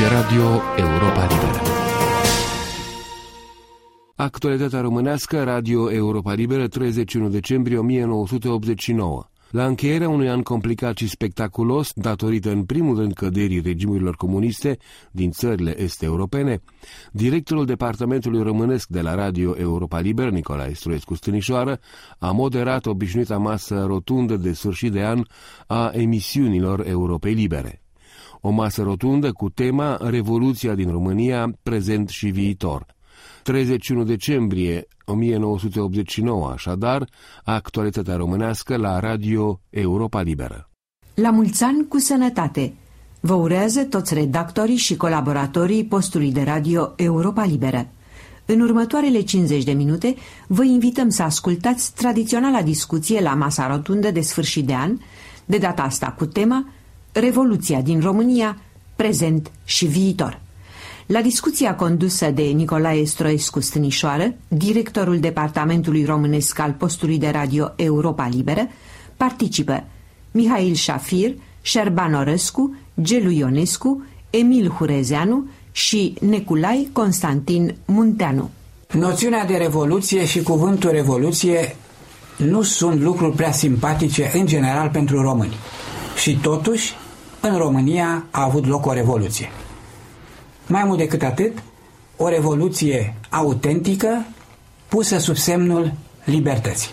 Aici Radio Europa Liberă. Actualitatea românească, Radio Europa Liberă, 31 decembrie 1989. La încheierea unui an complicat și spectaculos, datorită în primul rând căderii regimurilor comuniste din țările este europene, directorul Departamentului Românesc de la Radio Europa Liber, Nicolae Struescu Stânișoară, a moderat obișnuita masă rotundă de sfârșit de an a emisiunilor Europei Libere. O masă rotundă cu tema Revoluția din România, prezent și viitor – 31 decembrie 1989, așadar, actualitatea românească la Radio Europa Liberă. La mulți ani cu sănătate! Vă urează toți redactorii și colaboratorii postului de radio Europa Liberă. În următoarele 50 de minute vă invităm să ascultați tradiționala discuție la masa rotundă de sfârșit de an, de data asta cu tema Revoluția din România, prezent și viitor. La discuția condusă de Nicolae Stroescu Stânișoară, directorul Departamentului Românesc al postului de radio Europa Liberă, participă Mihail Șafir, Șerban Orăscu, Gelu Ionescu, Emil Hurezeanu și Neculai Constantin Munteanu. Noțiunea de revoluție și cuvântul revoluție nu sunt lucruri prea simpatice în general pentru români. Și totuși, în România a avut loc o revoluție. Mai mult decât atât, o revoluție autentică pusă sub semnul libertății.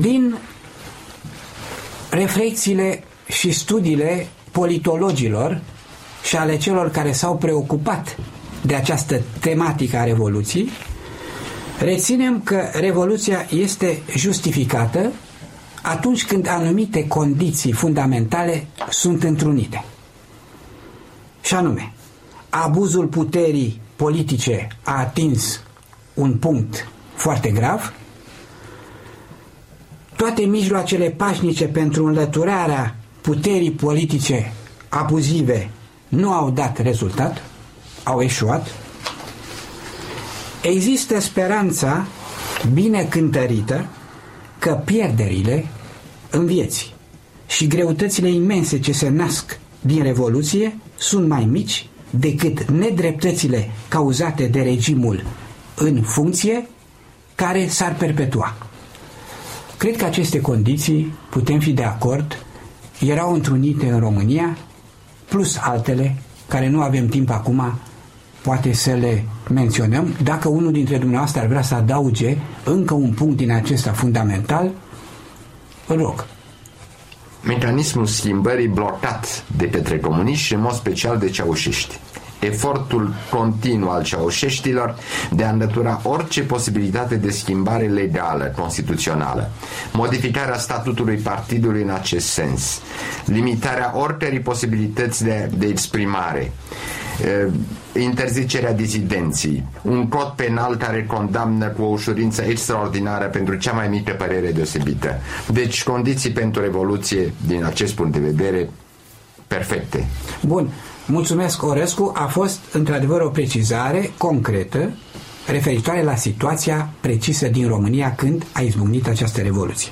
Din reflexiile și studiile politologilor și ale celor care s-au preocupat de această tematică a Revoluției, reținem că Revoluția este justificată atunci când anumite condiții fundamentale sunt întrunite. Și anume, abuzul puterii politice a atins un punct foarte grav, toate mijloacele pașnice pentru înlăturarea puterii politice abuzive nu au dat rezultat, au eșuat. Există speranța bine cântărită că pierderile în vieți și greutățile imense ce se nasc din Revoluție sunt mai mici decât nedreptățile cauzate de regimul în funcție care s-ar perpetua. Cred că aceste condiții, putem fi de acord, erau întrunite în România, plus altele care nu avem timp acum poate să le menționăm. Dacă unul dintre dumneavoastră ar vrea să adauge încă un punct din acesta fundamental, vă rog mecanismul schimbării blocat de către comuniști și în mod special de ceaușești. Efortul continuu al ceaușeștilor de a înlătura orice posibilitate de schimbare legală, constituțională, modificarea statutului partidului în acest sens, limitarea oricărei posibilități de, de exprimare, Uh, interzicerea dizidenții, un cod penal care condamnă cu o ușurință extraordinară pentru cea mai mică părere deosebită. Deci condiții pentru revoluție din acest punct de vedere perfecte. Bun, mulțumesc Orescu, a fost într-adevăr o precizare concretă referitoare la situația precisă din România când a izbucnit această revoluție.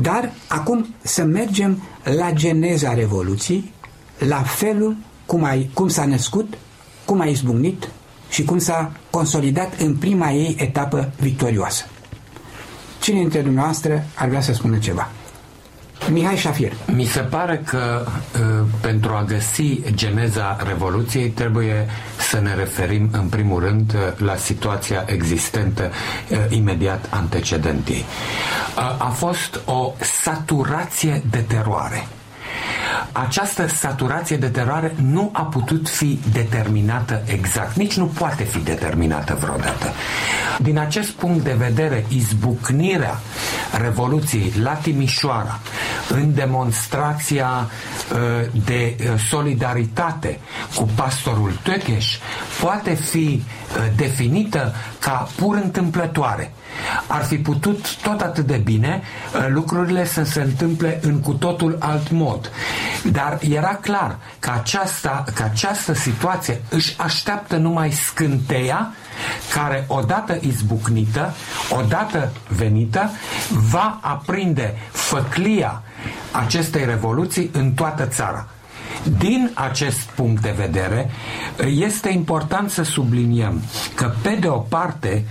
Dar acum să mergem la geneza revoluției, la felul cum, ai, cum s-a născut, cum a izbucnit și cum s-a consolidat în prima ei etapă victorioasă. Cine dintre dumneavoastră ar vrea să spună ceva? Mihai Șafir. Mi se pare că uh, pentru a găsi geneza Revoluției trebuie să ne referim în primul rând uh, la situația existentă uh, imediat antecedentei. A fost o saturație de teroare această saturație de teroare nu a putut fi determinată exact, nici nu poate fi determinată vreodată. Din acest punct de vedere, izbucnirea Revoluției la Timișoara în demonstrația uh, de uh, solidaritate cu pastorul Tökeș poate fi uh, definită ca pur întâmplătoare. Ar fi putut tot atât de bine lucrurile să se întâmple în cu totul alt mod. Dar era clar că aceasta, că această situație își așteaptă numai scânteia care odată izbucnită, odată venită, va aprinde făclia acestei revoluții în toată țara. Din acest punct de vedere, este important să subliniem că, pe de o parte,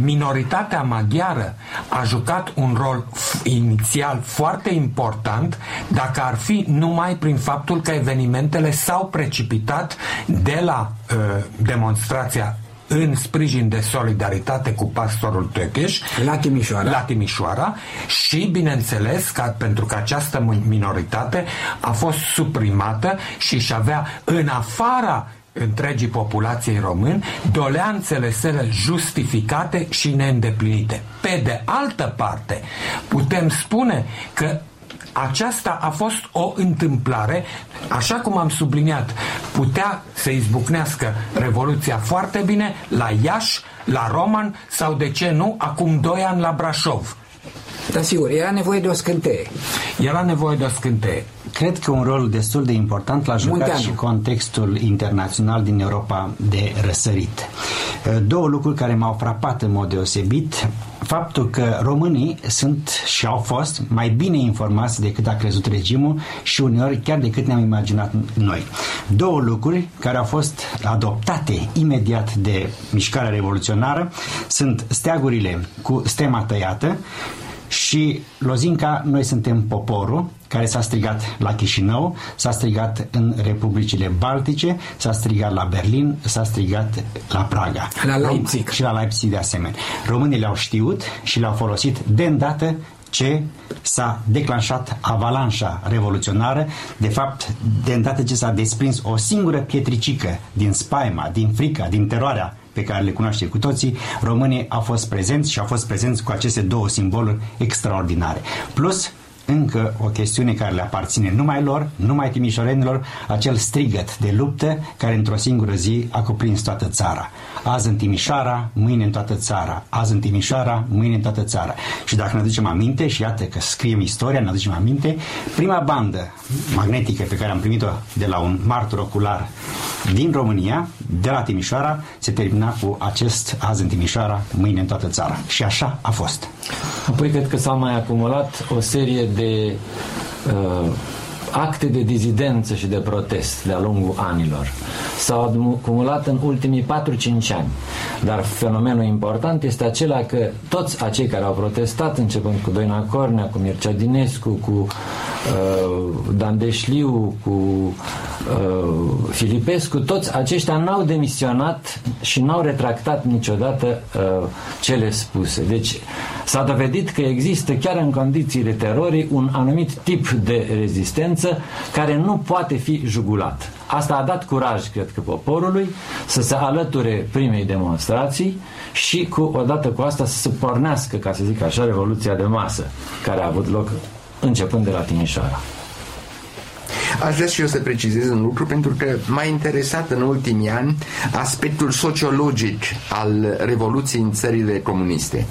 minoritatea maghiară a jucat un rol inițial foarte important dacă ar fi numai prin faptul că evenimentele s-au precipitat de la uh, demonstrația în sprijin de solidaritate cu pastorul Tökeș la Timișoara. la Timișoara și, bineînțeles, că, pentru că această minoritate a fost suprimată și își avea în afara întregii populației români doleanțele sale justificate și neîndeplinite. Pe de altă parte, putem spune că aceasta a fost o întâmplare, așa cum am subliniat, putea să izbucnească Revoluția foarte bine la Iași, la Roman sau, de ce nu, acum doi ani la Brașov. Da, sigur, era nevoie de o scânteie. Era nevoie de o scânteie. Cred că un rol destul de important l-a jucat Munteanu. și contextul internațional din Europa de răsărit. Două lucruri care m-au frapat în mod deosebit faptul că românii sunt și au fost mai bine informați decât a crezut regimul și uneori chiar decât ne-am imaginat noi. Două lucruri care au fost adoptate imediat de mișcarea revoluționară sunt steagurile cu stema tăiată și lozinca Noi suntem poporul, care s-a strigat la Chișinău, s-a strigat în Republicile Baltice, s-a strigat la Berlin, s-a strigat la Praga. La Leipzig. Și la Leipzig de asemenea. Românii le-au știut și le-au folosit de îndată ce s-a declanșat avalanșa revoluționară, de fapt, de îndată ce s-a desprins o singură pietricică din spaima, din frica, din teroarea pe care le cunoaște cu toții, românii au fost prezenți și au fost prezenți cu aceste două simboluri extraordinare. Plus, încă o chestiune care le aparține numai lor, numai timișorenilor, acel strigăt de luptă care într-o singură zi a cuprins toată țara. Azi în Timișoara, mâine în toată țara. Azi în Timișoara, mâine în toată țara. Și dacă ne aducem aminte, și iată că scriem istoria, ne aducem aminte, prima bandă magnetică pe care am primit-o de la un martor ocular din România, de la Timișoara, se termina cu acest azi în Timișoara, mâine în toată țara. Și așa a fost. Apoi cred că s-a mai acumulat o serie de uh, acte de dizidență și de protest de-a lungul anilor. S-au acumulat în ultimii 4-5 ani. Dar fenomenul important este acela că toți acei care au protestat, începând cu Doina Cornea, cu Mircea Dinescu, cu uh, Dan Deșliu, cu uh, Filipescu, toți aceștia n-au demisionat și n-au retractat niciodată uh, cele spuse. Deci s-a dovedit că există chiar în condițiile terorii un anumit tip de rezistență care nu poate fi jugulat. Asta a dat curaj, cred că, poporului să se alăture primei demonstrații și cu, odată cu asta să se pornească, ca să zic așa, revoluția de masă care a avut loc începând de la Timișoara. Aș vrea și eu să precizez un lucru pentru că m-a interesat în ultimii ani aspectul sociologic al Revoluției în țările comuniste.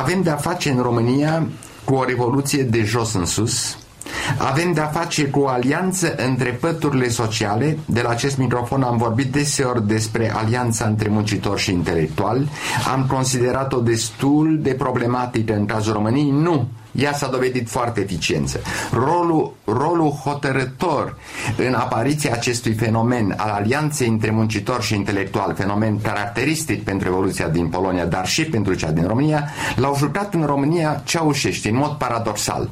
Avem de-a face în România cu o revoluție de jos în sus, avem de-a face cu o alianță între păturile sociale. De la acest microfon am vorbit deseori despre alianța între muncitori și intelectuali. Am considerat-o destul de problematică în cazul României. Nu ea s-a dovedit foarte eficiență. Rolul, rolul hotărător în apariția acestui fenomen al alianței între muncitor și intelectual, fenomen caracteristic pentru Revoluția din Polonia, dar și pentru cea din România, l-au jucat în România Ceaușești, în mod paradoxal.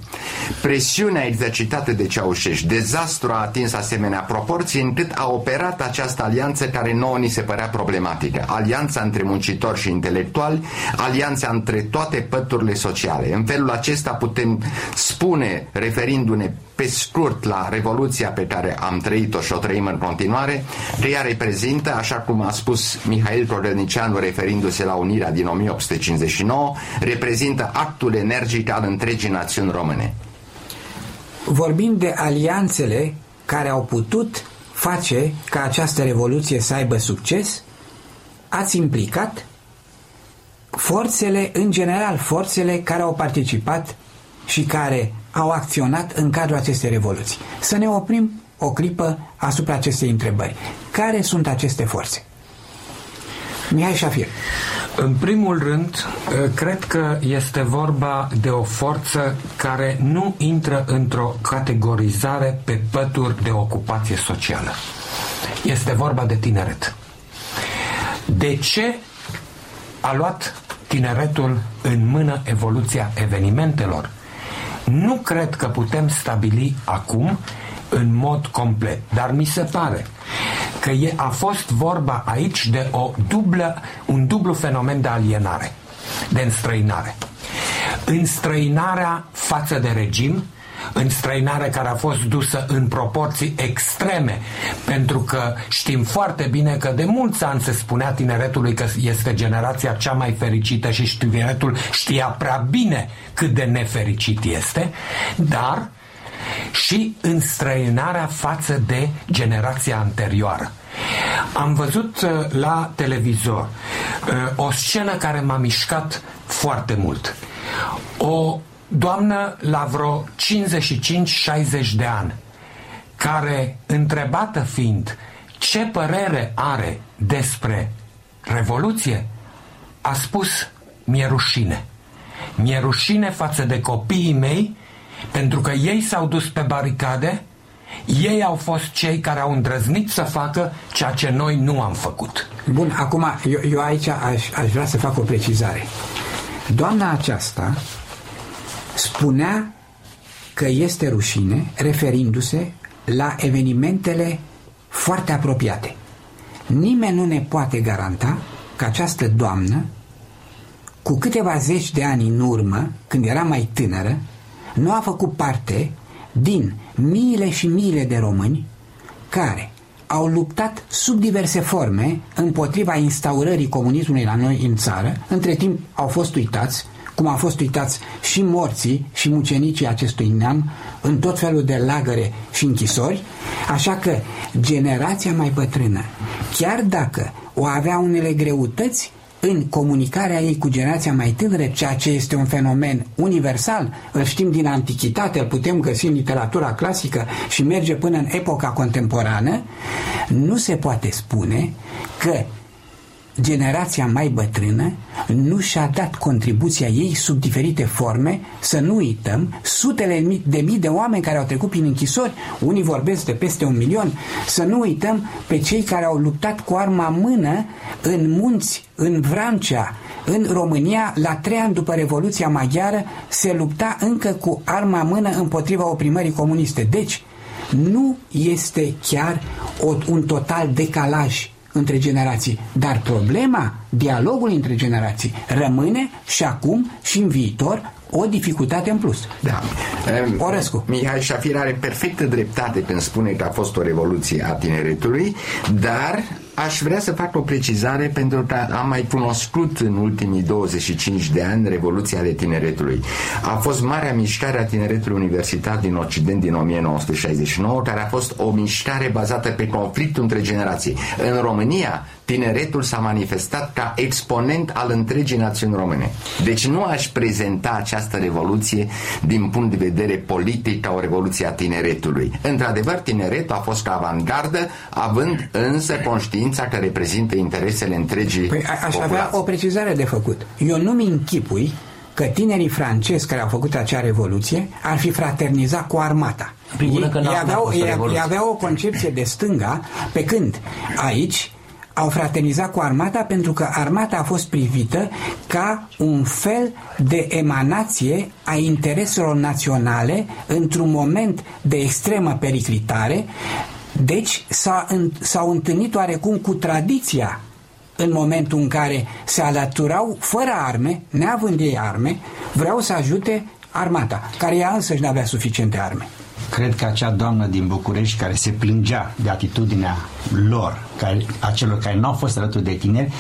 Presiunea exercitată de Ceaușești, dezastru a atins asemenea proporții încât a operat această alianță care nouă ni se părea problematică. Alianța între muncitori și intelectuali, alianța între toate păturile sociale. În felul acesta putem spune, referindu-ne pe scurt la revoluția pe care am trăit-o și o trăim în continuare, că ea reprezintă, așa cum a spus Mihail Cordănicianu referindu-se la unirea din 1859, reprezintă actul energic al întregii națiuni române. Vorbim de alianțele care au putut face ca această revoluție să aibă succes, ați implicat forțele, în general, forțele care au participat și care au acționat în cadrul acestei revoluții. Să ne oprim o clipă asupra acestei întrebări. Care sunt aceste forțe? Mihai Șafir. În primul rând, cred că este vorba de o forță care nu intră într-o categorizare pe pături de ocupație socială. Este vorba de tineret. De ce a luat tineretul în mână evoluția evenimentelor? Nu cred că putem stabili acum în mod complet, dar mi se pare că e, a fost vorba aici de o dublă, un dublu fenomen de alienare, de înstrăinare. Înstrăinarea față de regim, înstrăinare care a fost dusă în proporții extreme, pentru că știm foarte bine că de mulți ani se spunea tineretului că este generația cea mai fericită și tineretul știa prea bine cât de nefericit este, dar și înstrăinarea față de generația anterioară. Am văzut uh, la televizor uh, o scenă care m-a mișcat foarte mult. O doamnă la vreo 55-60 de ani, care, întrebată fiind ce părere are despre Revoluție, a spus, mi-e rușine. Mi-e rușine față de copiii mei pentru că ei s-au dus pe baricade, ei au fost cei care au îndrăznit să facă ceea ce noi nu am făcut. Bun, acum eu, eu aici aș, aș vrea să fac o precizare. Doamna aceasta spunea că este rușine referindu-se la evenimentele foarte apropiate. Nimeni nu ne poate garanta că această doamnă, cu câteva zeci de ani în urmă, când era mai tânără, nu a făcut parte din miile și miile de români care au luptat sub diverse forme împotriva instaurării comunismului la noi în țară, între timp au fost uitați, cum au fost uitați și morții și mucenicii acestui neam în tot felul de lagăre și închisori, așa că generația mai bătrână, chiar dacă o avea unele greutăți, în comunicarea ei cu generația mai tânără, ceea ce este un fenomen universal, îl știm din antichitate, îl putem găsi în literatura clasică și merge până în epoca contemporană, nu se poate spune că generația mai bătrână nu și-a dat contribuția ei sub diferite forme, să nu uităm sutele de mii de oameni care au trecut prin închisori, unii vorbesc de peste un milion, să nu uităm pe cei care au luptat cu arma mână în munți, în Vrancea, în România, la trei ani după Revoluția Maghiară, se lupta încă cu arma mână împotriva oprimării comuniste. Deci, nu este chiar o, un total decalaj între generații. Dar problema, dialogul între generații, rămâne și acum și în viitor o dificultate în plus. Da. Orescu. Mihai Șafir are perfectă dreptate când spune că a fost o revoluție a tineretului, dar aș vrea să fac o precizare pentru că am mai cunoscut în ultimii 25 de ani Revoluția ale Tineretului. A fost marea mișcare a tineretului universitar din Occident din 1969, care a fost o mișcare bazată pe conflictul între generații. În România, tineretul s-a manifestat ca exponent al întregii națiuni române. Deci nu aș prezenta această revoluție din punct de vedere politic ca o revoluție a tineretului. Într-adevăr, tineretul a fost ca avangardă, având însă conștiința că reprezintă interesele întregii păi, aș avea o precizare de făcut. Eu nu-mi închipui că tinerii francezi care au făcut acea revoluție ar fi fraternizat cu armata. Ei, ei, aveau, ei, ei aveau o concepție de stânga, pe când aici au fraternizat cu armata pentru că armata a fost privită ca un fel de emanație a intereselor naționale într-un moment de extremă periclitare, deci s-au întâlnit oarecum cu tradiția în momentul în care se alăturau fără arme, neavând ei arme, vreau să ajute armata, care ea însăși nu avea suficiente arme. Cred că acea doamnă din București care se plângea de atitudinea lor, care, a celor care nu au fost alături de tineri,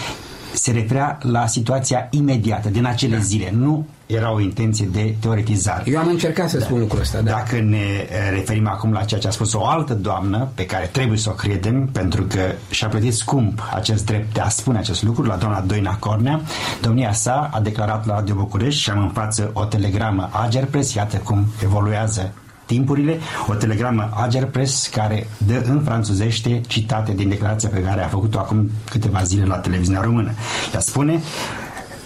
se referea la situația imediată, din acele da. zile. Nu era o intenție de teoretizare. Eu am încercat să da. spun lucrul ăsta. Da. Dacă ne eh, referim acum la ceea ce a spus o altă doamnă, pe care trebuie să o credem, pentru că și-a plătit scump acest drept de a spune acest lucru, la doamna Doina Cornea, domnia sa a declarat la Radio București și am în față o telegramă Agerpres, iată cum evoluează timpurile, o telegramă Agerpress care dă în franțuzește citate din declarația pe care a făcut-o acum câteva zile la televiziunea română. Ea spune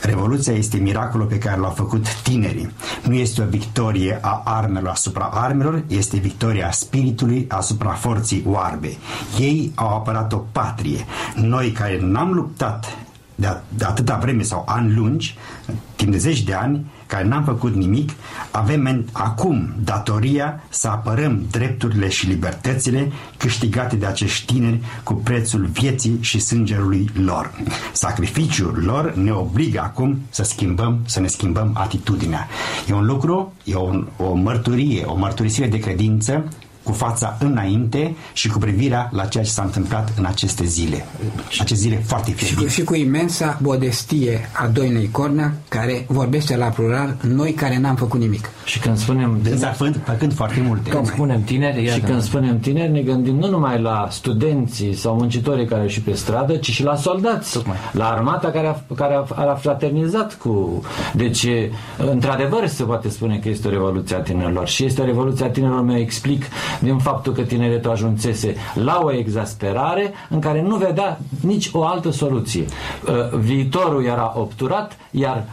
Revoluția este miracolul pe care l-au făcut tinerii. Nu este o victorie a armelor asupra armelor, este victoria spiritului asupra forții oarbe. Ei au apărat o patrie. Noi care n-am luptat de, de atâta vreme sau ani lungi, timp de zeci de ani, care n-am făcut nimic, avem acum datoria să apărăm drepturile și libertățile câștigate de acești tineri cu prețul vieții și sângerului lor. Sacrificiul lor ne obligă acum să schimbăm, să ne schimbăm atitudinea. E un lucru, e o, o mărturie, o mărturisire de credință cu fața înainte și cu privirea la ceea ce s-a întâmplat în aceste zile. Aceste zile foarte fierbinte. Și, și cu imensa modestie a Doinei Cornea, care vorbește la plural, noi care n-am făcut nimic. Și când spunem... Dar făcând, făcând foarte multe. Când spunem tineri, iată. și când spunem tineri, ne gândim nu numai la studenții sau muncitorii care și pe stradă, ci și la soldați. Tocmai. La armata care a, care a, a fraternizat cu... Deci, într-adevăr, se poate spune că este o revoluție a tinerilor. Și este o revoluție a tinerilor, mi explic din faptul că tineretul ajunsese la o exasperare în care nu vedea nici o altă soluție. Uh, viitorul era obturat, iar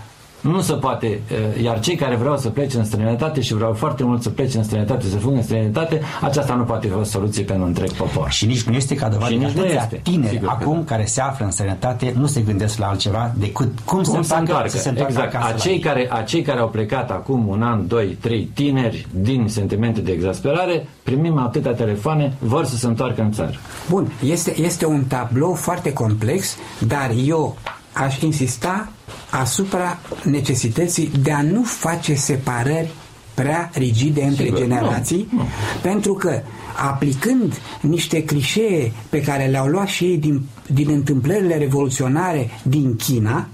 nu se poate, iar cei care vreau să plece în străinătate și vreau foarte mult să plece în străinătate, să fugă în străinătate, aceasta nu poate fi o soluție pentru întreg popor. Și nici nu este ca dovadă și nici nu este. tineri Sigur acum da. care se află în străinătate nu se gândesc la altceva decât cum, cum să, se întoarcă, să se întoarcă exact. acei care, acei care au plecat acum un an, doi, trei tineri din sentimente de exasperare, primim atâtea telefoane, vor să se întoarcă în țară. Bun, este, este un tablou foarte complex, dar eu aș insista asupra necesității de a nu face separări prea rigide între Sigur, generații, nu, nu. pentru că aplicând niște clișee pe care le-au luat și ei din, din întâmplările revoluționare din China,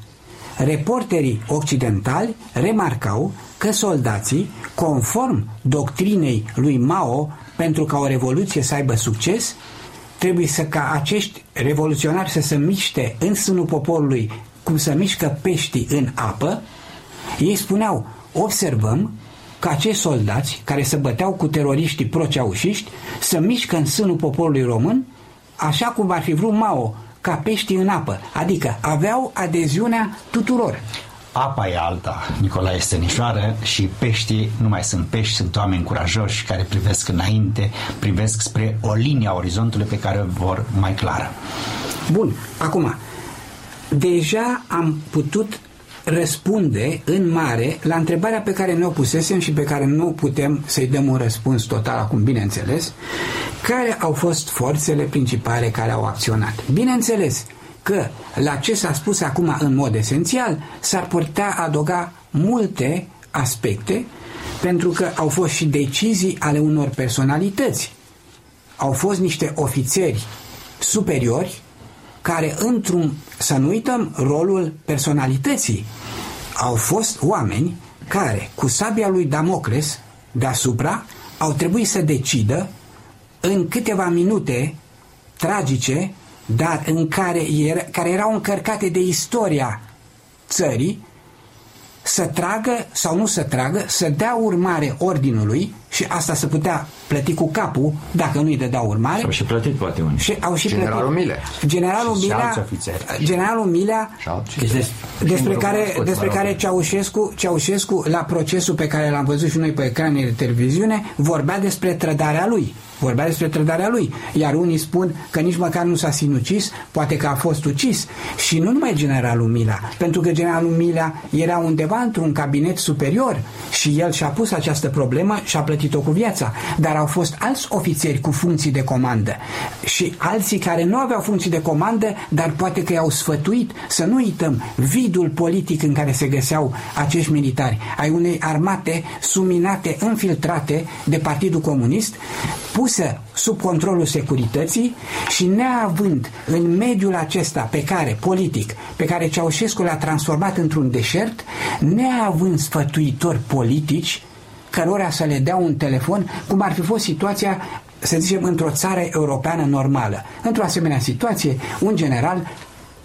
reporterii occidentali remarcau că soldații, conform doctrinei lui Mao, pentru ca o revoluție să aibă succes, trebuie să ca acești revoluționari să se miște în sânul poporului cum se mișcă peștii în apă, ei spuneau, observăm că acești soldați care se băteau cu teroriștii proceușiști să mișcă în sânul poporului român așa cum ar fi vrut Mao, ca peștii în apă, adică aveau adeziunea tuturor. Apa e alta, Nicolae Stănișoară, și peștii nu mai sunt pești, sunt oameni curajoși care privesc înainte, privesc spre o linie a orizontului pe care o vor mai clară. Bun, acum, deja am putut răspunde în mare la întrebarea pe care ne-o pusesem și pe care nu putem să-i dăm un răspuns total acum, bineînțeles, care au fost forțele principale care au acționat. Bineînțeles că la ce s-a spus acum în mod esențial s-ar putea adăuga multe aspecte pentru că au fost și decizii ale unor personalități. Au fost niște ofițeri superiori care într-un, să nu uităm, rolul personalității. Au fost oameni care, cu sabia lui Damocles deasupra, au trebuit să decidă în câteva minute tragice, dar în care, era, care erau încărcate de istoria țării, să tragă sau nu să tragă, să dea urmare ordinului și asta se putea plăti cu capul dacă nu-i dădea urmare. Au și plătit poate unii. Și au și Generalul plătit. Milea. Generalul și Milea. Generalul Milea despre care, despre care Ceaușescu, Ceaușescu la procesul pe care l-am văzut și noi pe ecrane de televiziune vorbea despre trădarea lui. Vorbea despre trădarea lui. Iar unii spun că nici măcar nu s-a sinucis, poate că a fost ucis. Și nu numai generalul Mila, pentru că generalul Mila era undeva într-un cabinet superior și el și-a pus această problemă și a plătit-o cu viața. Dar au fost alți ofițeri cu funcții de comandă și alții care nu aveau funcții de comandă, dar poate că i-au sfătuit să nu uităm vidul politic în care se găseau acești militari, ai unei armate suminate, infiltrate de Partidul Comunist, pusă sub controlul securității și neavând în mediul acesta pe care, politic, pe care Ceaușescu l-a transformat într-un deșert, neavând sfătuitori politici cărora să le dea un telefon, cum ar fi fost situația să zicem, într-o țară europeană normală. Într-o asemenea situație, un general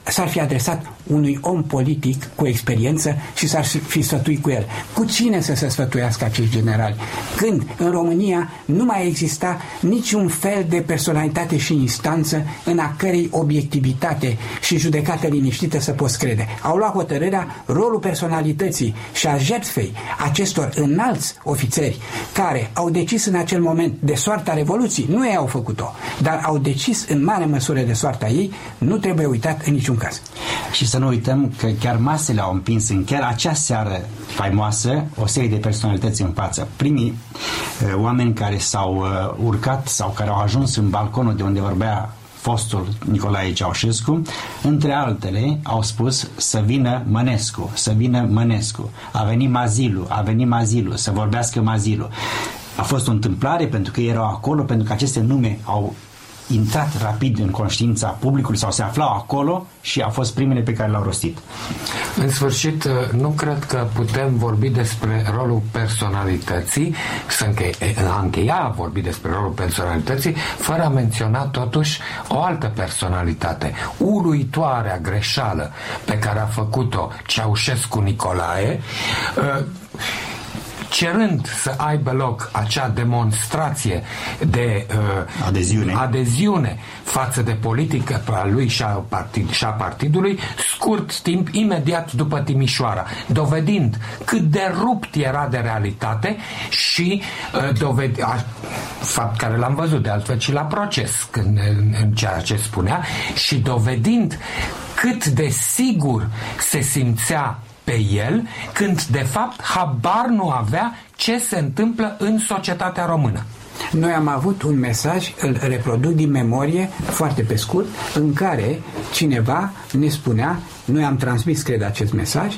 s-ar fi adresat unui om politic cu experiență și s-ar fi sfătuit cu el. Cu cine să se sfătuiască acești generali? Când în România nu mai exista niciun fel de personalitate și instanță în a cărei obiectivitate și judecată liniștită să poți crede. Au luat hotărârea rolul personalității și a jertfei acestor înalți ofițeri care au decis în acel moment de soarta Revoluției. Nu ei au făcut-o, dar au decis în mare măsură de soarta ei, nu trebuie uitat în niciun caz. Și să nu uităm că chiar masele au împins în chiar acea seară faimoasă o serie de personalități în față. Primii uh, oameni care s-au uh, urcat sau care au ajuns în balconul de unde vorbea fostul Nicolae Ceaușescu, între altele, au spus să vină Mănescu, să vină Mănescu. A venit Mazilu, a venit Mazilu, să vorbească Mazilu. A fost o întâmplare pentru că erau acolo, pentru că aceste nume au intrat rapid în conștiința publicului sau se aflau acolo și au fost primele pe care le-au rostit. În sfârșit, nu cred că putem vorbi despre rolul personalității, să închei, a încheia a vorbi despre rolul personalității, fără a menționa totuși o altă personalitate, uluitoarea greșeală pe care a făcut-o Ceaușescu Nicolae, cerând să aibă loc acea demonstrație de uh, adeziune. adeziune față de politică a lui și a, partid, și a partidului, scurt timp, imediat după Timișoara, dovedind cât de rupt era de realitate și uh, dovedi, a, fapt care l-am văzut de altfel și la proces când, în, în ceea ce spunea și dovedind cât de sigur se simțea pe el, când de fapt habar nu avea ce se întâmplă în societatea română. Noi am avut un mesaj, îl reproduc din memorie, foarte pe scurt, în care cineva ne spunea, noi am transmis, cred, acest mesaj,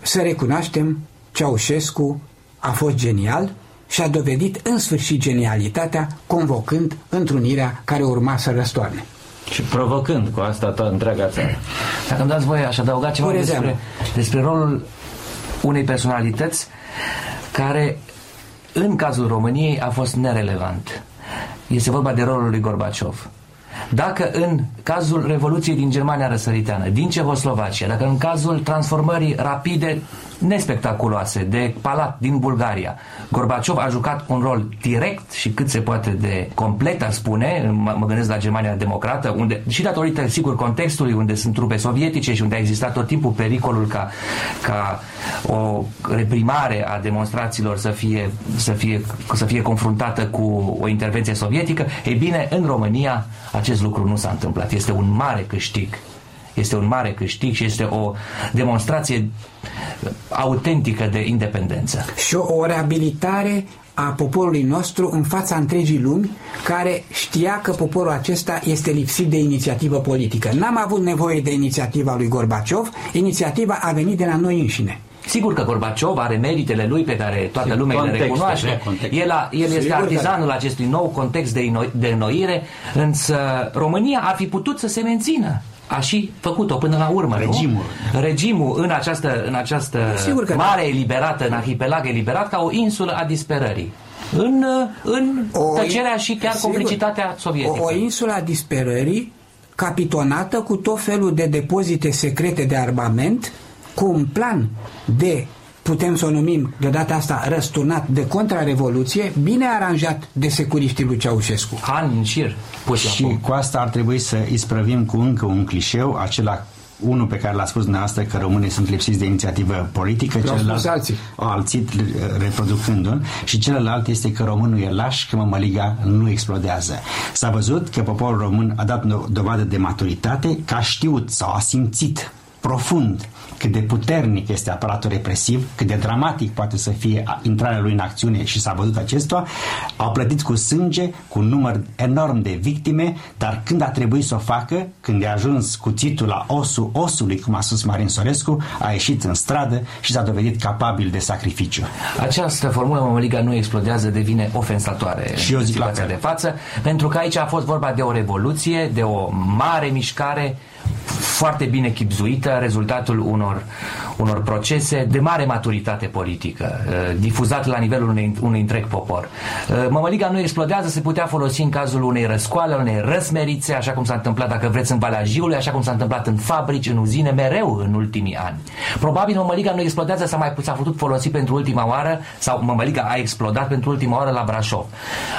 să recunoaștem Ceaușescu a fost genial și a dovedit în sfârșit genialitatea convocând întrunirea care urma să răstoarne. Și provocând cu asta toată întreaga țară. Dacă îmi dați voie, aș adăuga ceva despre, despre rolul unei personalități care în cazul României a fost nerelevant. Este vorba de rolul lui Gorbaciov. Dacă în cazul Revoluției din Germania răsăriteană, din Cehoslovacia, dacă în cazul transformării rapide nespectaculoase de palat din Bulgaria. Gorbaciov a jucat un rol direct și cât se poate de complet, ar spune, mă gândesc la Germania democrată, unde, și datorită, sigur, contextului unde sunt trupe sovietice și unde a existat tot timpul pericolul ca, ca o reprimare a demonstrațiilor să fie, să, fie, să fie confruntată cu o intervenție sovietică, ei bine, în România acest lucru nu s-a întâmplat. Este un mare câștig este un mare câștig și este o demonstrație autentică de independență. Și o reabilitare a poporului nostru în fața întregii lumi, care știa că poporul acesta este lipsit de inițiativă politică. N-am avut nevoie de inițiativa lui Gorbaciov, inițiativa a venit de la noi înșine. Sigur că Gorbaciov are meritele lui pe care toată lumea context, le recunoaște. El, a, el este artizanul că... acestui nou context de, de înnoire, însă România ar fi putut să se mențină a și făcut-o până la urmă, Regimul. Nu? Regimul în această, în această da. mare eliberată, în arhipelag eliberat, ca o insulă a disperării. În, în o, tăcerea și chiar sigur, complicitatea sovietică. O, o insulă a disperării capitonată cu tot felul de depozite secrete de armament, cu un plan de putem să o numim de data asta răsturnat de contrarevoluție, bine aranjat de securiștii lui Ceaușescu. Ani în șir. Și cu asta ar trebui să isprăvim cu încă un clișeu, acela unul pe care l-a spus dumneavoastră că românii sunt lipsiți de inițiativă politică, celălalt alții. alții reproducându-l și celălalt este că românul e laș, că mămăliga nu explodează. S-a văzut că poporul român a dat dovadă de maturitate, că a știut sau a simțit profund cât de puternic este aparatul represiv, cât de dramatic poate să fie intrarea lui în acțiune și s-a văzut acestea, au plătit cu sânge, cu un număr enorm de victime, dar când a trebuit să o facă, când a ajuns cuțitul la osul osului, cum a spus Marin Sorescu, a ieșit în stradă și s-a dovedit capabil de sacrificiu. Această formulă Mămăliga nu explodează, devine ofensatoare și în situația de față, pentru că aici a fost vorba de o revoluție, de o mare mișcare foarte bine chipzuită, rezultatul unor, unor procese de mare maturitate politică, uh, difuzat la nivelul unui, unui întreg popor. Uh, Mămăliga nu explodează, se putea folosi în cazul unei răscoale, unei răsmerițe, așa cum s-a întâmplat, dacă vreți, în Valea Jiului, așa cum s-a întâmplat în fabrici, în uzine, mereu în ultimii ani. Probabil Mămăliga nu explodează, s-a mai s-a putut folosi pentru ultima oară, sau Mămăliga a explodat pentru ultima oară la Brașov.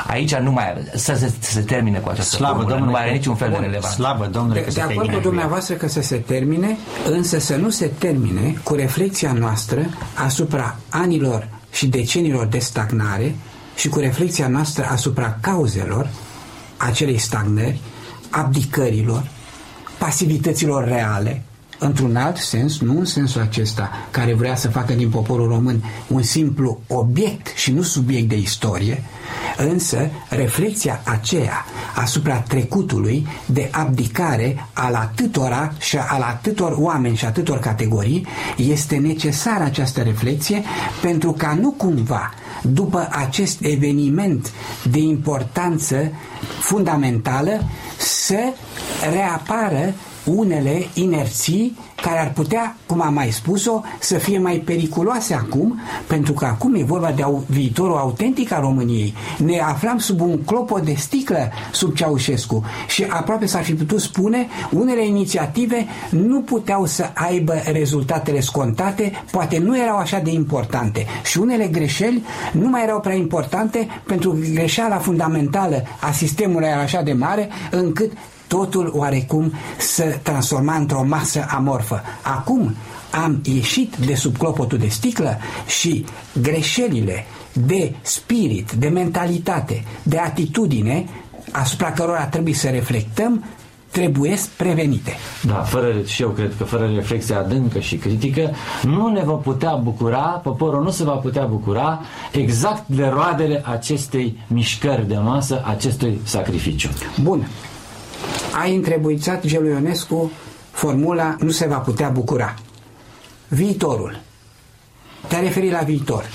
Aici nu mai să se, să se termine cu această Slavă, formulă, domnule, nu mai are niciun fel de relevanță. Slavă, domnule, de, de acord cu dumneavoastră că să se termine, însă să nu se termine cu reflexia noastră asupra anilor și decenilor de stagnare și cu reflexia noastră asupra cauzelor acelei stagnări, abdicărilor, pasivităților reale, într-un alt sens, nu în sensul acesta care vrea să facă din poporul român un simplu obiect și nu subiect de istorie, însă reflexia aceea asupra trecutului de abdicare al atâtora și al atâtor oameni și atâtor categorii este necesară această reflexie pentru ca nu cumva după acest eveniment de importanță fundamentală să reapară unele inerții care ar putea, cum am mai spus-o, să fie mai periculoase acum, pentru că acum e vorba de viitorul autentic al României. Ne aflam sub un clopot de sticlă sub Ceaușescu și aproape s-ar fi putut spune unele inițiative nu puteau să aibă rezultatele scontate, poate nu erau așa de importante și unele greșeli nu mai erau prea importante pentru că greșeala fundamentală a sistemului era așa de mare încât totul oarecum să transforma într-o masă amorfă. Acum am ieșit de sub clopotul de sticlă și greșelile de spirit, de mentalitate, de atitudine asupra cărora trebuie să reflectăm trebuie prevenite. Da, fără, și eu cred că fără reflexie adâncă și critică nu ne va putea bucura, poporul nu se va putea bucura exact de roadele acestei mișcări de masă, acestui sacrificiu. Bun a întrebuițat Gelu Ionescu formula nu se va putea bucura. Viitorul. Te-a referit la viitor.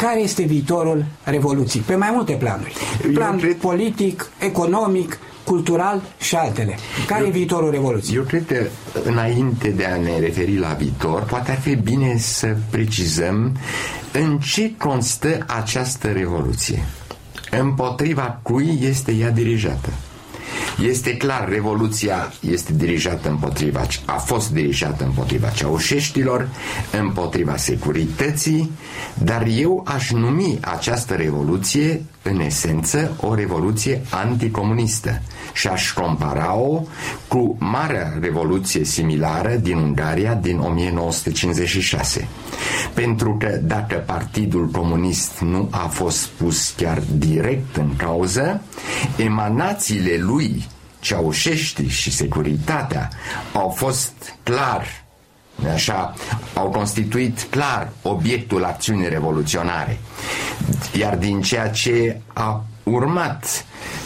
Care este viitorul Revoluției? Pe mai multe planuri. Plan cred... politic, economic, cultural și altele. Care e viitorul Revoluției? Eu cred că înainte de a ne referi la viitor, poate ar fi bine să precizăm în ce constă această Revoluție. Împotriva cui este ea dirijată. Este clar, Revoluția este dirijată împotriva, a fost dirijată împotriva ceaușeștilor, împotriva securității, dar eu aș numi această revoluție în esență o revoluție anticomunistă și aș compara-o cu marea revoluție similară din Ungaria din 1956. Pentru că dacă Partidul Comunist nu a fost pus chiar direct în cauză, emanațiile lui Ceaușești și securitatea au fost clar așa, au constituit clar obiectul acțiunii revoluționare. Iar din ceea ce a urmat uh,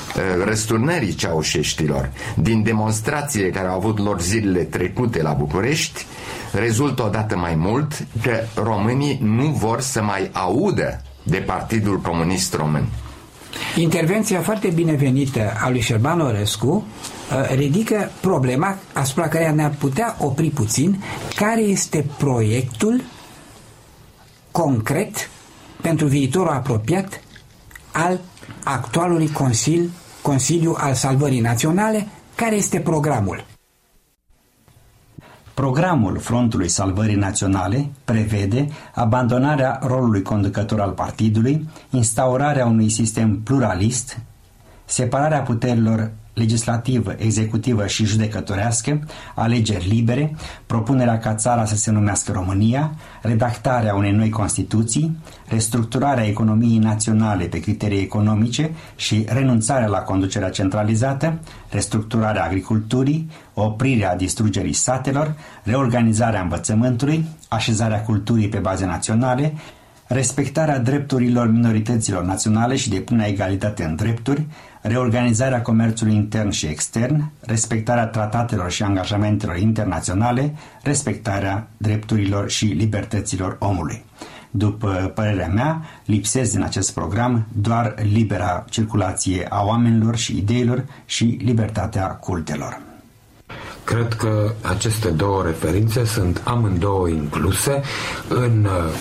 răsturnării ceaușeștilor, din demonstrațiile care au avut lor zilele trecute la București, rezultă odată mai mult că românii nu vor să mai audă de Partidul Comunist Român. Intervenția foarte binevenită a lui Șerban Orescu uh, ridică problema asupra care ne-ar putea opri puțin, care este proiectul concret pentru viitorul apropiat al actualului Consil, Consiliu al Salvării Naționale, care este programul. Programul Frontului Salvării Naționale prevede abandonarea rolului conducător al partidului, instaurarea unui sistem pluralist, separarea puterilor legislativă, executivă și judecătorească, alegeri libere, propunerea ca țara să se numească România, redactarea unei noi Constituții, restructurarea economiei naționale pe criterii economice și renunțarea la conducerea centralizată, restructurarea agriculturii, oprirea distrugerii satelor, reorganizarea învățământului, așezarea culturii pe baze naționale, respectarea drepturilor minorităților naționale și de plină egalitate în drepturi, reorganizarea comerțului intern și extern, respectarea tratatelor și angajamentelor internaționale, respectarea drepturilor și libertăților omului. După părerea mea, lipsesc din acest program doar libera circulație a oamenilor și ideilor și libertatea cultelor. Cred că aceste două referințe sunt amândouă incluse în uh,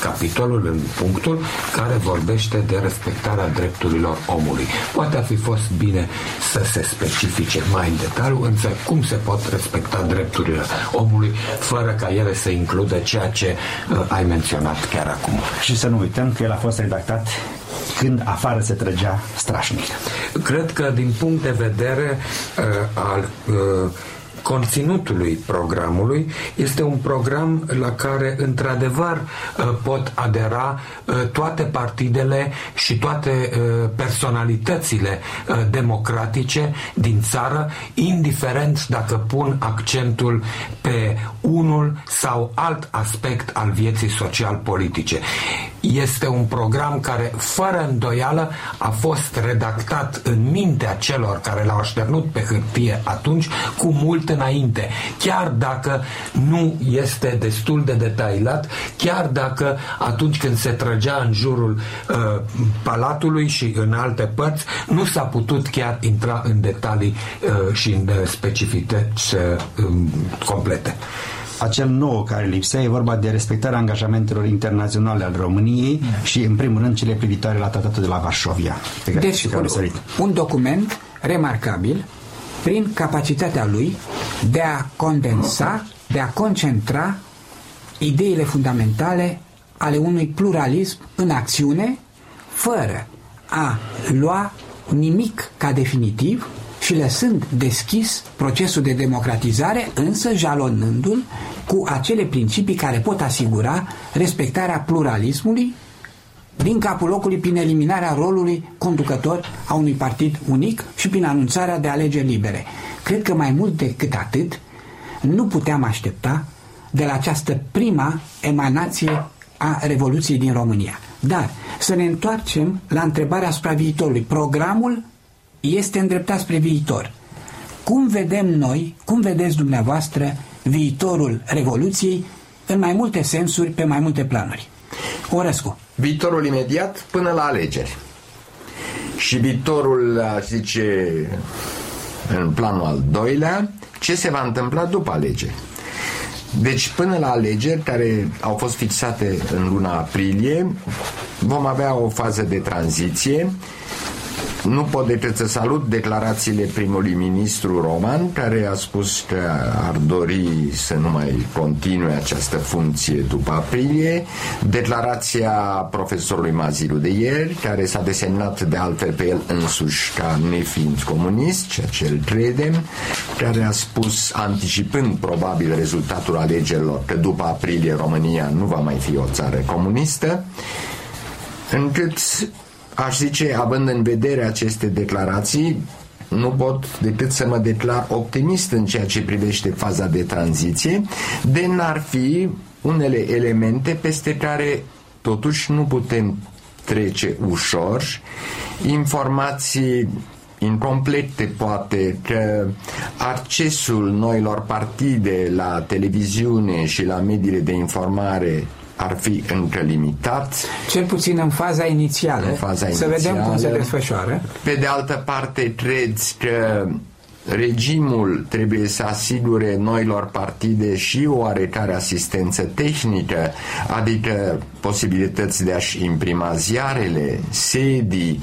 capitolul, în punctul care vorbește de respectarea drepturilor omului. Poate ar fi fost bine să se specifice mai în detaliu, însă cum se pot respecta drepturile omului fără ca ele să includă ceea ce uh, ai menționat chiar acum. Și să nu uităm că el a fost redactat când afară se trăgea strașnic. Cred că din punct de vedere uh, al uh, conținutului programului este un program la care într-adevăr uh, pot adera uh, toate partidele și toate uh, personalitățile democratice din țară, indiferent dacă pun accentul pe unul sau alt aspect al vieții social-politice. Este un program care, fără îndoială, a fost redactat în mintea celor care l-au așternut pe hârtie atunci cu mult înainte, chiar dacă nu este destul de detailat, chiar dacă atunci când se trăgea în jurul uh, palatului și în alte părți, nu s-a putut chiar intra în detalii uh, și în uh, specificități uh, complete. Acel nou care lipsea e vorba de respectarea angajamentelor internaționale al României și, în primul rând, cele privitoare la tratatul de la Varșovia. Deci, un, un document remarcabil prin capacitatea lui de a condensa, de a concentra ideile fundamentale ale unui pluralism în acțiune, fără a lua nimic ca definitiv și lăsând deschis procesul de democratizare, însă jalonându-l cu acele principii care pot asigura respectarea pluralismului din capul locului prin eliminarea rolului conducător a unui partid unic și prin anunțarea de alegeri libere. Cred că mai mult decât atât nu puteam aștepta de la această prima emanație a Revoluției din România. Dar să ne întoarcem la întrebarea asupra viitorului. Programul este îndreptat spre viitor. Cum vedem noi, cum vedeți dumneavoastră viitorul Revoluției în mai multe sensuri, pe mai multe planuri? Orescu. Viitorul imediat până la alegeri. Și viitorul, aș zice, în planul al doilea, ce se va întâmpla după alegeri. Deci până la alegeri care au fost fixate în luna aprilie vom avea o fază de tranziție nu pot decât să salut declarațiile primului ministru Roman, care a spus că ar dori să nu mai continue această funcție după aprilie, declarația profesorului Mazilu de ieri, care s-a desemnat de altfel pe el însuși ca nefiind comunist, ceea ce îl credem, care a spus, anticipând probabil rezultatul alegerilor, că după aprilie România nu va mai fi o țară comunistă, încât aș zice, având în vedere aceste declarații, nu pot decât să mă declar optimist în ceea ce privește faza de tranziție, de n-ar fi unele elemente peste care totuși nu putem trece ușor, informații incomplete poate că accesul noilor partide la televiziune și la mediile de informare ar fi încă limitat. Cel puțin în faza inițială. În faza să inițială. vedem cum se desfășoară. Pe de altă parte, crezi că regimul trebuie să asigure noilor partide și o oarecare asistență tehnică, adică posibilități de a-și imprima ziarele, sedii,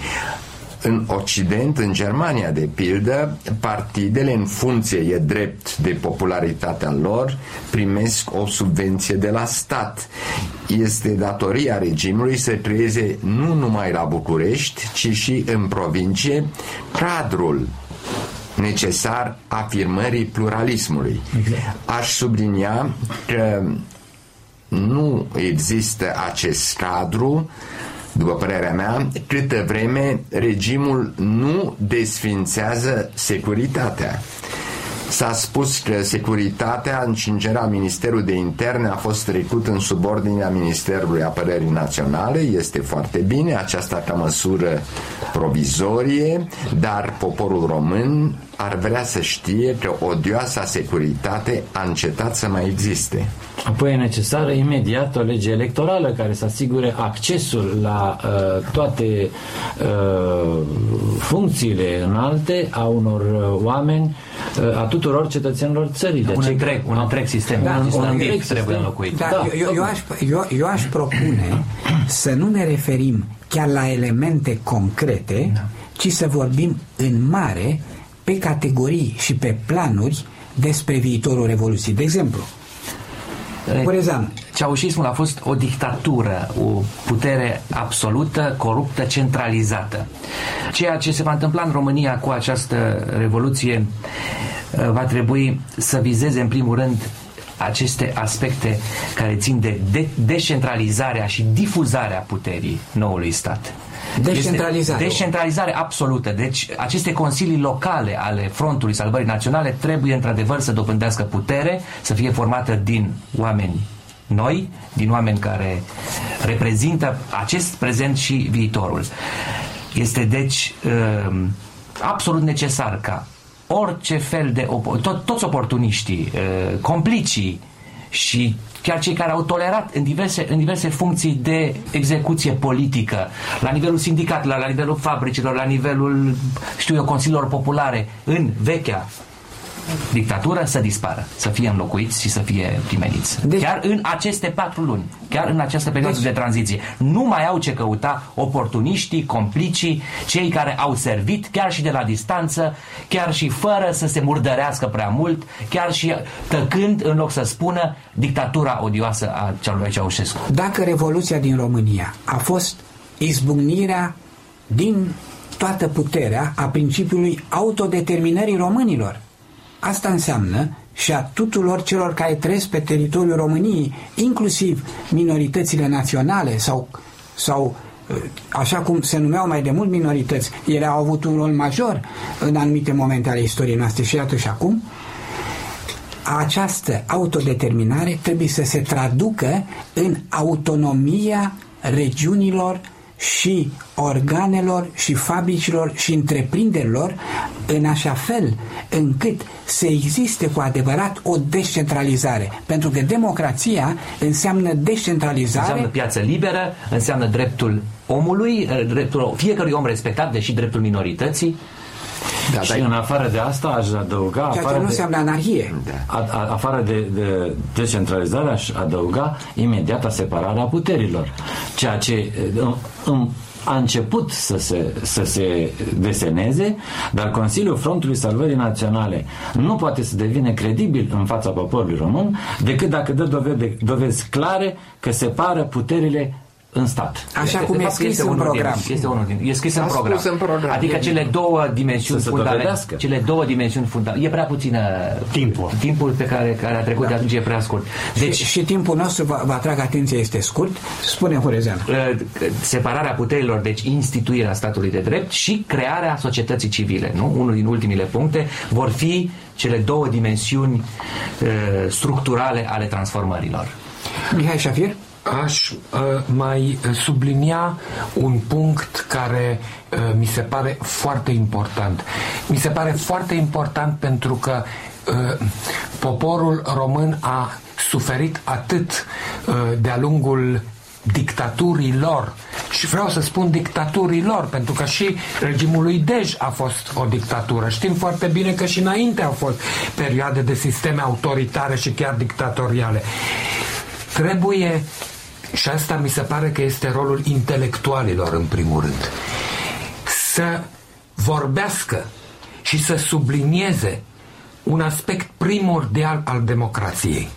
în Occident, în Germania de pildă, partidele în funcție, e drept de popularitatea lor, primesc o subvenție de la stat. Este datoria regimului să creeze nu numai la București, ci și în provincie cadrul necesar afirmării pluralismului. Aș sublinia că nu există acest cadru după părerea mea, câtă vreme regimul nu desfințează securitatea. S-a spus că securitatea în cingera Ministerul de Interne a fost trecut în subordinea Ministerului Apărării Naționale. Este foarte bine aceasta ca măsură provizorie, dar poporul român ar vrea să știe că odioasa securitate a încetat să mai existe. Apoi e necesară imediat o lege electorală care să asigure accesul la uh, toate uh, funcțiile înalte a unor uh, oameni, uh, a tuturor cetățenilor țării. De un, întreg, un întreg sistem da, un întreg trebuie înlocuit. Da, da, eu, eu, aș, eu, eu aș propune să nu ne referim chiar la elemente concrete, da. ci să vorbim în mare pe categorii și pe planuri despre viitorul Revoluției. De exemplu, Curezan. Ceaușismul a fost o dictatură, o putere absolută, coruptă, centralizată. Ceea ce se va întâmpla în România cu această revoluție uh, va trebui să vizeze în primul rând aceste aspecte care țin de, de descentralizarea și difuzarea puterii noului stat. Descentralizare. Este descentralizare absolută. Deci aceste consilii locale ale Frontului Salvării Naționale trebuie într-adevăr să dobândească putere, să fie formată din oameni noi, din oameni care reprezintă acest prezent și viitorul. Este deci um, absolut necesar ca orice fel de tot, toți oportuniștii, uh, complicii și chiar cei care au tolerat în diverse, în diverse funcții de execuție politică, la nivelul sindicatelor, la nivelul fabricilor, la nivelul, știu eu, consiliilor populare, în vechea dictatură să dispară, să fie înlocuiți și să fie primeniți. Deci, chiar în aceste patru luni, chiar în această perioadă deci, de tranziție, nu mai au ce căuta oportuniștii, complicii, cei care au servit chiar și de la distanță, chiar și fără să se murdărească prea mult, chiar și tăcând în loc să spună dictatura odioasă a celui Ceaușescu. Dacă Revoluția din România a fost izbucnirea din toată puterea a principiului autodeterminării românilor, Asta înseamnă și a tuturor celor care trăiesc pe teritoriul României, inclusiv minoritățile naționale sau, sau uh, așa cum se numeau mai de mult minorități, ele au avut un rol major în anumite momente ale istoriei noastre. Și iată și acum, această autodeterminare trebuie să se traducă în autonomia regiunilor și organelor și fabricilor și întreprinderilor în așa fel încât să existe cu adevărat o descentralizare. Pentru că democrația înseamnă descentralizare. Înseamnă piață liberă, înseamnă dreptul omului, dreptul fiecărui om respectat, deși dreptul minorității. Da, și în afară de asta aș adăuga... Ceea ce nu de, înseamnă anarhie. A, a, afară de, de decentralizare aș adăuga imediata separarea puterilor. Ceea ce în, în, a început să se, să se deseneze, dar Consiliul Frontului Salvării Naționale nu poate să devină credibil în fața poporului român decât dacă dă dovezi, dovezi clare că separă puterile în stat. Așa cum e scris în program. Din, este unul din, e scris în program. în program. Adică cele două dimensiuni fundamentale. Cele două dimensiuni fundamentale. E prea puțină timpul. Timpul pe care, care a trecut da. de atunci e prea scurt. Deci, și, și timpul nostru, vă, vă atrag atenția, este scurt. Spune Horezean. Uh, separarea puterilor, deci instituirea statului de drept și crearea societății civile. Nu? Unul din ultimile puncte vor fi cele două dimensiuni uh, structurale ale transformărilor. Mihai Șafir? Aș uh, mai sublinia un punct care uh, mi se pare foarte important. Mi se pare foarte important pentru că uh, poporul român a suferit atât uh, de-a lungul dictaturii lor și vreau să spun dictaturii lor pentru că și regimul lui Dej a fost o dictatură. Știm foarte bine că și înainte au fost perioade de sisteme autoritare și chiar dictatoriale. Trebuie și asta mi se pare că este rolul intelectualilor în primul rând. Să vorbească și să sublinieze un aspect primordial al democrației.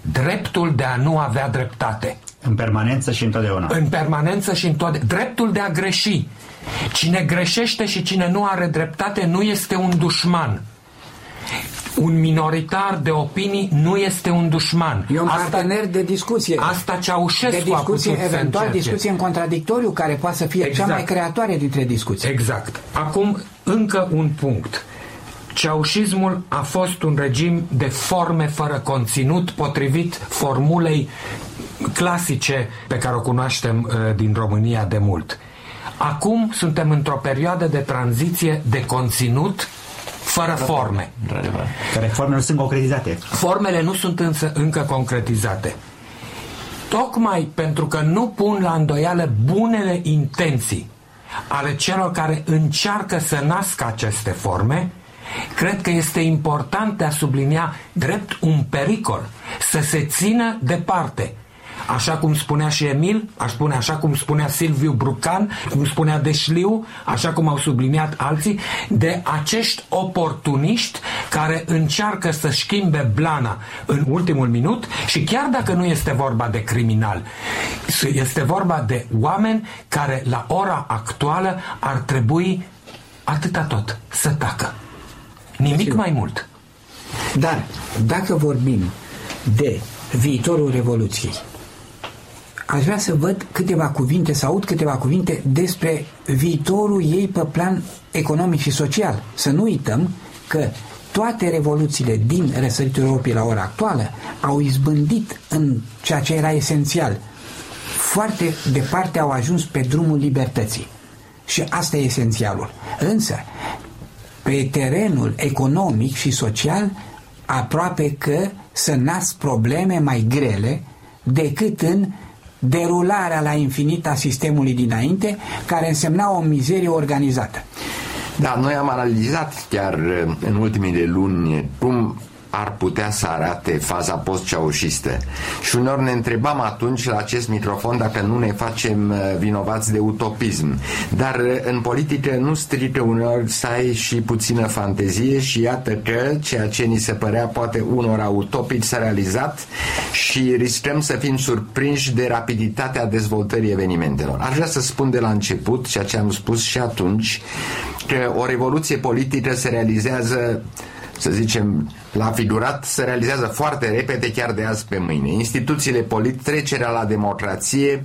Dreptul de a nu avea dreptate. În permanență și întotdeauna. În permanență și întotdeauna. Dreptul de a greși. Cine greșește și cine nu are dreptate nu este un dușman un minoritar de opinii nu este un dușman. E un asta, partener de discuție. Asta Ceaușescu de discuție, a eventual discuție în contradictoriu, care poate să fie exact. cea mai creatoare dintre discuții. Exact. Acum, încă un punct. Ceaușismul a fost un regim de forme fără conținut, potrivit formulei clasice pe care o cunoaștem uh, din România de mult. Acum suntem într-o perioadă de tranziție de conținut fără forme. Că reformele nu sunt concretizate. Formele nu sunt însă încă concretizate. Tocmai pentru că nu pun la îndoială bunele intenții ale celor care încearcă să nască aceste forme, cred că este important de a sublinia drept un pericol să se țină departe așa cum spunea și Emil, aș spune așa cum spunea Silviu Brucan, cum spunea Deșliu, așa cum au subliniat alții, de acești oportuniști care încearcă să schimbe blana în ultimul minut și chiar dacă nu este vorba de criminal, este vorba de oameni care la ora actuală ar trebui atâta tot, să tacă. Nimic mai mult. Dar dacă vorbim de viitorul Revoluției, aș vrea să văd câteva cuvinte, să aud câteva cuvinte despre viitorul ei pe plan economic și social. Să nu uităm că toate revoluțiile din răsăritul Europei la ora actuală au izbândit în ceea ce era esențial. Foarte departe au ajuns pe drumul libertății. Și asta e esențialul. Însă, pe terenul economic și social, aproape că să nasc probleme mai grele decât în derularea la infinit a sistemului dinainte, care însemna o mizerie organizată. Da, noi am analizat chiar în ultimile luni cum ar putea să arate faza post-ceaușistă. Și uneori ne întrebam atunci la acest microfon dacă nu ne facem uh, vinovați de utopism. Dar uh, în politică nu strică uneori să ai și puțină fantezie și iată că ceea ce ni se părea poate unora utopic s-a realizat și riscăm să fim surprinși de rapiditatea dezvoltării evenimentelor. Aș vrea să spun de la început, ceea ce am spus și atunci, că o revoluție politică se realizează să zicem, la figurat se realizează foarte repede, chiar de azi pe mâine. Instituțiile politice, trecerea la democrație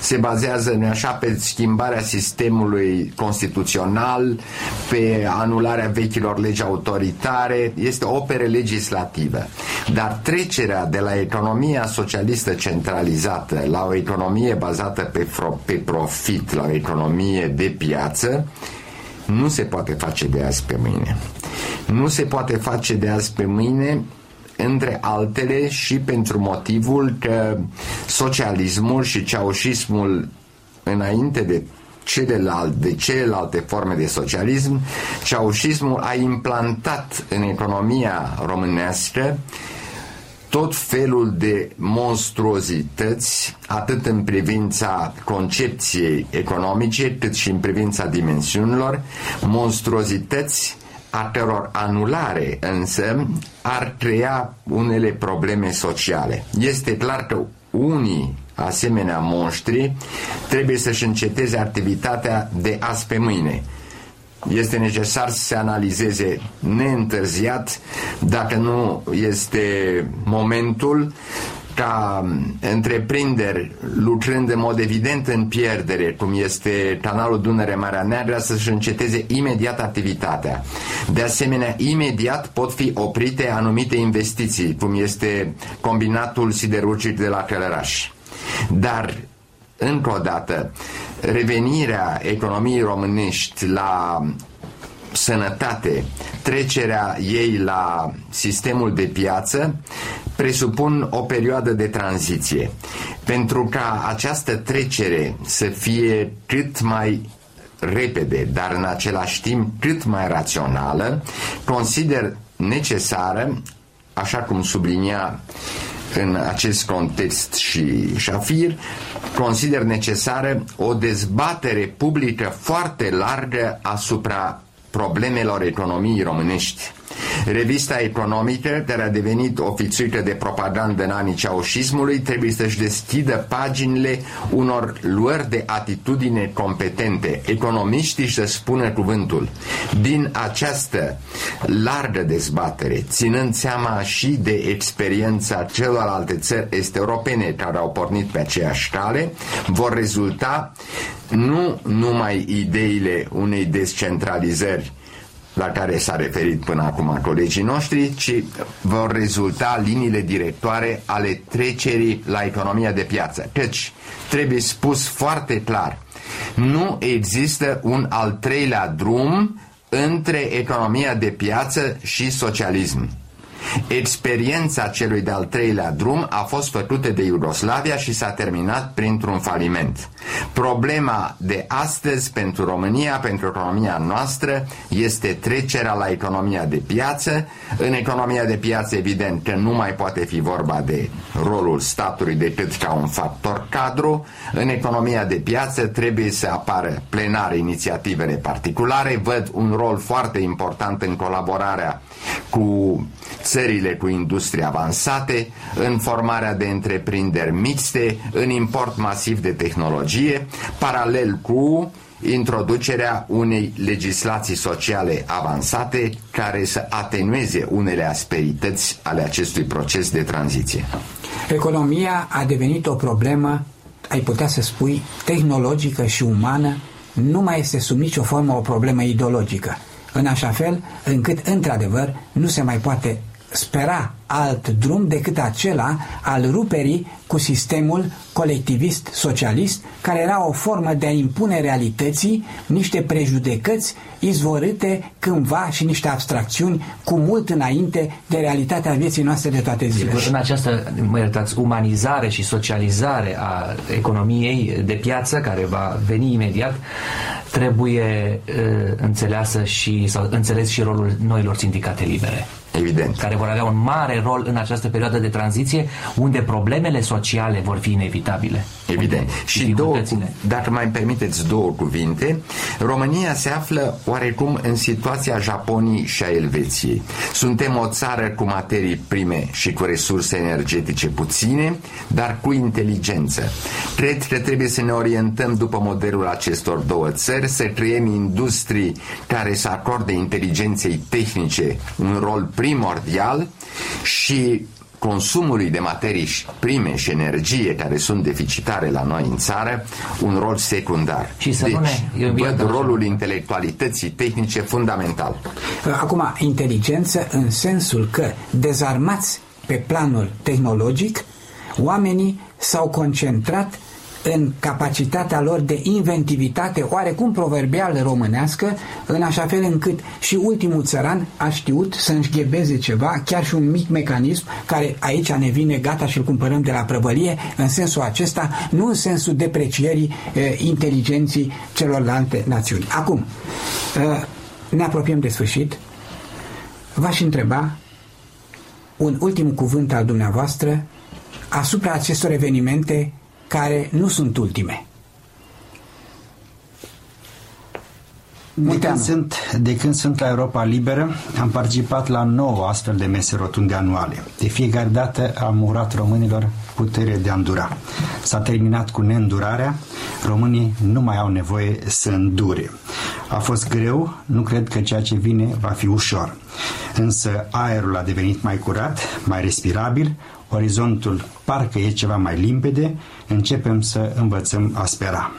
se bazează, nu așa, pe schimbarea sistemului constituțional, pe anularea vechilor legi autoritare, este o operă legislativă. Dar trecerea de la economia socialistă centralizată la o economie bazată pe, pe profit, la o economie de piață, nu se poate face de azi pe mâine. Nu se poate face de azi pe mâine între altele și pentru motivul că socialismul și ceaușismul înainte de celelalte, de celelalte forme de socialism, ceaușismul a implantat în economia românească tot felul de monstruozități, atât în privința concepției economice, cât și în privința dimensiunilor, monstruozități a căror anulare însă ar crea unele probleme sociale. Este clar că unii asemenea monștri trebuie să-și înceteze activitatea de azi pe mâine este necesar să se analizeze neîntârziat dacă nu este momentul ca întreprinderi lucrând în mod evident în pierdere, cum este canalul Dunăre-Marea Neagră, să-și înceteze imediat activitatea. De asemenea, imediat pot fi oprite anumite investiții, cum este combinatul siderurgic de la Călăraș. Dar încă o dată, revenirea economiei românești la sănătate, trecerea ei la sistemul de piață, presupun o perioadă de tranziție. Pentru ca această trecere să fie cât mai repede, dar în același timp cât mai rațională, consider necesară, așa cum sublinia în acest context și Shafir, consider necesară o dezbatere publică foarte largă asupra problemelor economiei românești. Revista economică, care a devenit o fițuică de propagandă în anii ceaușismului, trebuie să-și deschidă paginile unor luări de atitudine competente. Economiștii să spună cuvântul. Din această largă dezbatere, ținând seama și de experiența celorlalte țări este europene care au pornit pe aceeași cale, vor rezulta nu numai ideile unei descentralizări la care s-a referit până acum colegii noștri, ci vor rezulta liniile directoare ale trecerii la economia de piață. Căci trebuie spus foarte clar, nu există un al treilea drum între economia de piață și socialism. Experiența celui de-al treilea drum a fost făcută de Iugoslavia și s-a terminat printr-un faliment. Problema de astăzi pentru România, pentru economia noastră, este trecerea la economia de piață. În economia de piață, evident că nu mai poate fi vorba de rolul statului decât ca un factor cadru. În economia de piață trebuie să apară plenar inițiativele particulare. Văd un rol foarte important în colaborarea cu țările cu industrie avansate, în formarea de întreprinderi mixte, în import masiv de tehnologie, paralel cu introducerea unei legislații sociale avansate care să atenueze unele asperități ale acestui proces de tranziție. Economia a devenit o problemă, ai putea să spui, tehnologică și umană, nu mai este sub nicio formă o problemă ideologică în așa fel încât, într-adevăr, nu se mai poate spera alt drum decât acela al ruperii cu sistemul colectivist socialist, care era o formă de a impune realității niște prejudecăți izvorâte cândva și niște abstracțiuni cu mult înainte de realitatea vieții noastre de toate zilele. Sigur, în această, mă iertați, umanizare și socializare a economiei de piață, care va veni imediat, trebuie uh, înțeleasă și, sau înțeles și rolul noilor sindicate libere. Evident. Care vor avea un mare rol în această perioadă de tranziție, unde problemele sociale vor fi inevitabile. Evident. Și două, dacă mai permiteți două cuvinte, România se află oarecum în situația Japoniei și a Elveției. Suntem o țară cu materii prime și cu resurse energetice puține, dar cu inteligență. Cred că trebuie să ne orientăm după modelul acestor două țări, să creăm industrii care să acorde inteligenței tehnice un rol primordial și consumului de materii prime și energie care sunt deficitare la noi în țară un rol secundar. Și să deci, nu ne, văd rolul intelectualității tehnice fundamental. Acum, inteligență în sensul că dezarmați pe planul tehnologic, oamenii s-au concentrat în capacitatea lor de inventivitate oarecum proverbial românească, în așa fel încât și ultimul țăran a știut să înșghebeze ceva, chiar și un mic mecanism care aici ne vine gata și îl cumpărăm de la prăvălie, în sensul acesta, nu în sensul deprecierii eh, inteligenții celorlalte națiuni. Acum, eh, ne apropiem de sfârșit. V-aș întreba un ultim cuvânt al dumneavoastră asupra acestor evenimente care nu sunt ultime. De când, sunt, de când sunt la Europa Liberă, am participat la nouă astfel de mese rotunde anuale. De fiecare dată am urat românilor putere de a îndura. S-a terminat cu neîndurarea, românii nu mai au nevoie să îndure. A fost greu, nu cred că ceea ce vine va fi ușor. Însă aerul a devenit mai curat, mai respirabil, orizontul parcă e ceva mai limpede, începem să învățăm a spera.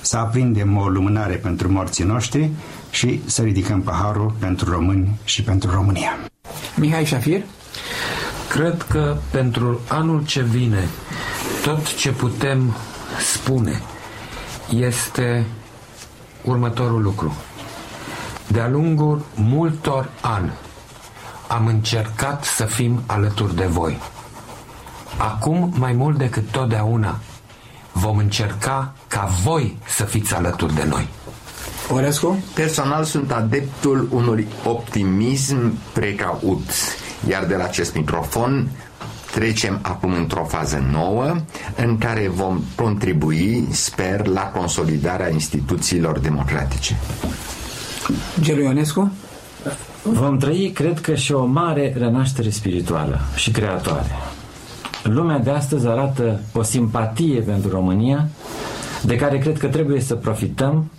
Să aprindem o lumânare pentru morții noștri și să ridicăm paharul pentru români și pentru România. Mihai Șafir? Cred că pentru anul ce vine, tot ce putem spune este următorul lucru. De-a lungul multor ani am încercat să fim alături de voi. Acum, mai mult decât totdeauna, vom încerca ca voi să fiți alături de noi. Orescu? Personal sunt adeptul unui optimism precaut, iar de la acest microfon trecem acum într-o fază nouă în care vom contribui, sper, la consolidarea instituțiilor democratice. Gelu Ionescu? Vom trăi, cred că, și o mare renaștere spirituală și creatoare. Lumea de astăzi arată o simpatie pentru România, de care cred că trebuie să profităm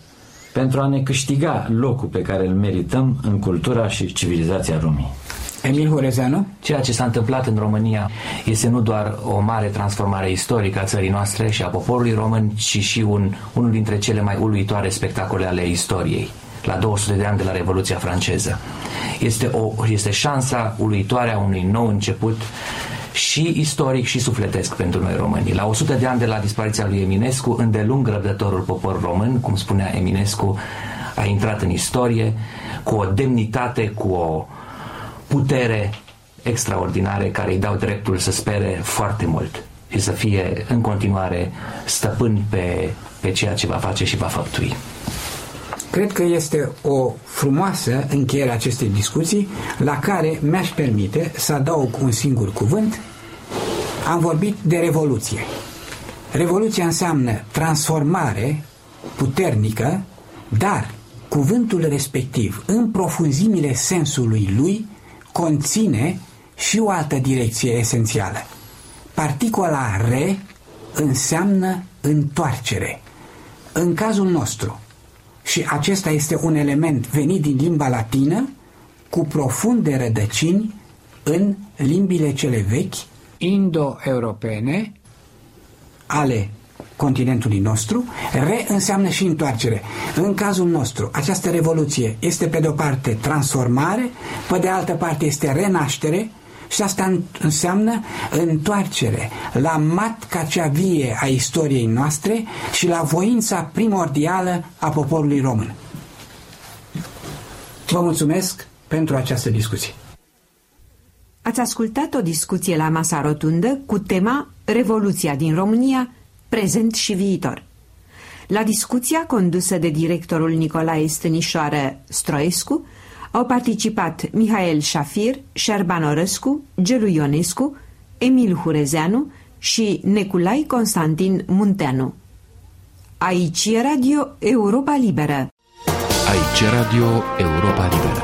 pentru a ne câștiga locul pe care îl merităm în cultura și civilizația lumii. Emil Horezeanu? Ceea ce s-a întâmplat în România este nu doar o mare transformare istorică a țării noastre și a poporului român, ci și un, unul dintre cele mai uluitoare spectacole ale istoriei la 200 de ani de la Revoluția franceză. Este, o, este șansa uluitoare a unui nou început și istoric și sufletesc pentru noi români. La 100 de ani de la dispariția lui Eminescu, îndelung răbdătorul popor român, cum spunea Eminescu, a intrat în istorie cu o demnitate, cu o putere extraordinare care îi dau dreptul să spere foarte mult și să fie în continuare stăpân pe, pe ceea ce va face și va făptui. Cred că este o frumoasă încheiere a acestei discuții la care mi-aș permite să adaug un singur cuvânt. Am vorbit de revoluție. Revoluția înseamnă transformare puternică, dar cuvântul respectiv, în profunzimile sensului lui, conține și o altă direcție esențială. Particola re înseamnă întoarcere. În cazul nostru, și acesta este un element venit din limba latină, cu profunde rădăcini în limbile cele vechi, indo-europene, ale continentului nostru, re înseamnă și întoarcere. În cazul nostru, această revoluție este pe de o parte transformare, pe de altă parte este renaștere și asta înseamnă întoarcere la matca cea vie a istoriei noastre și la voința primordială a poporului român. Vă mulțumesc pentru această discuție. Ați ascultat o discuție la masa rotundă cu tema Revoluția din România, prezent și viitor. La discuția condusă de directorul Nicolae Stănișoară Stroescu au participat Mihail Șafir, Șerban Orăscu, Gelu Ionescu, Emil Hurezeanu și Neculai Constantin Munteanu. Aici e Radio Europa Liberă. Aici e Radio Europa Liberă.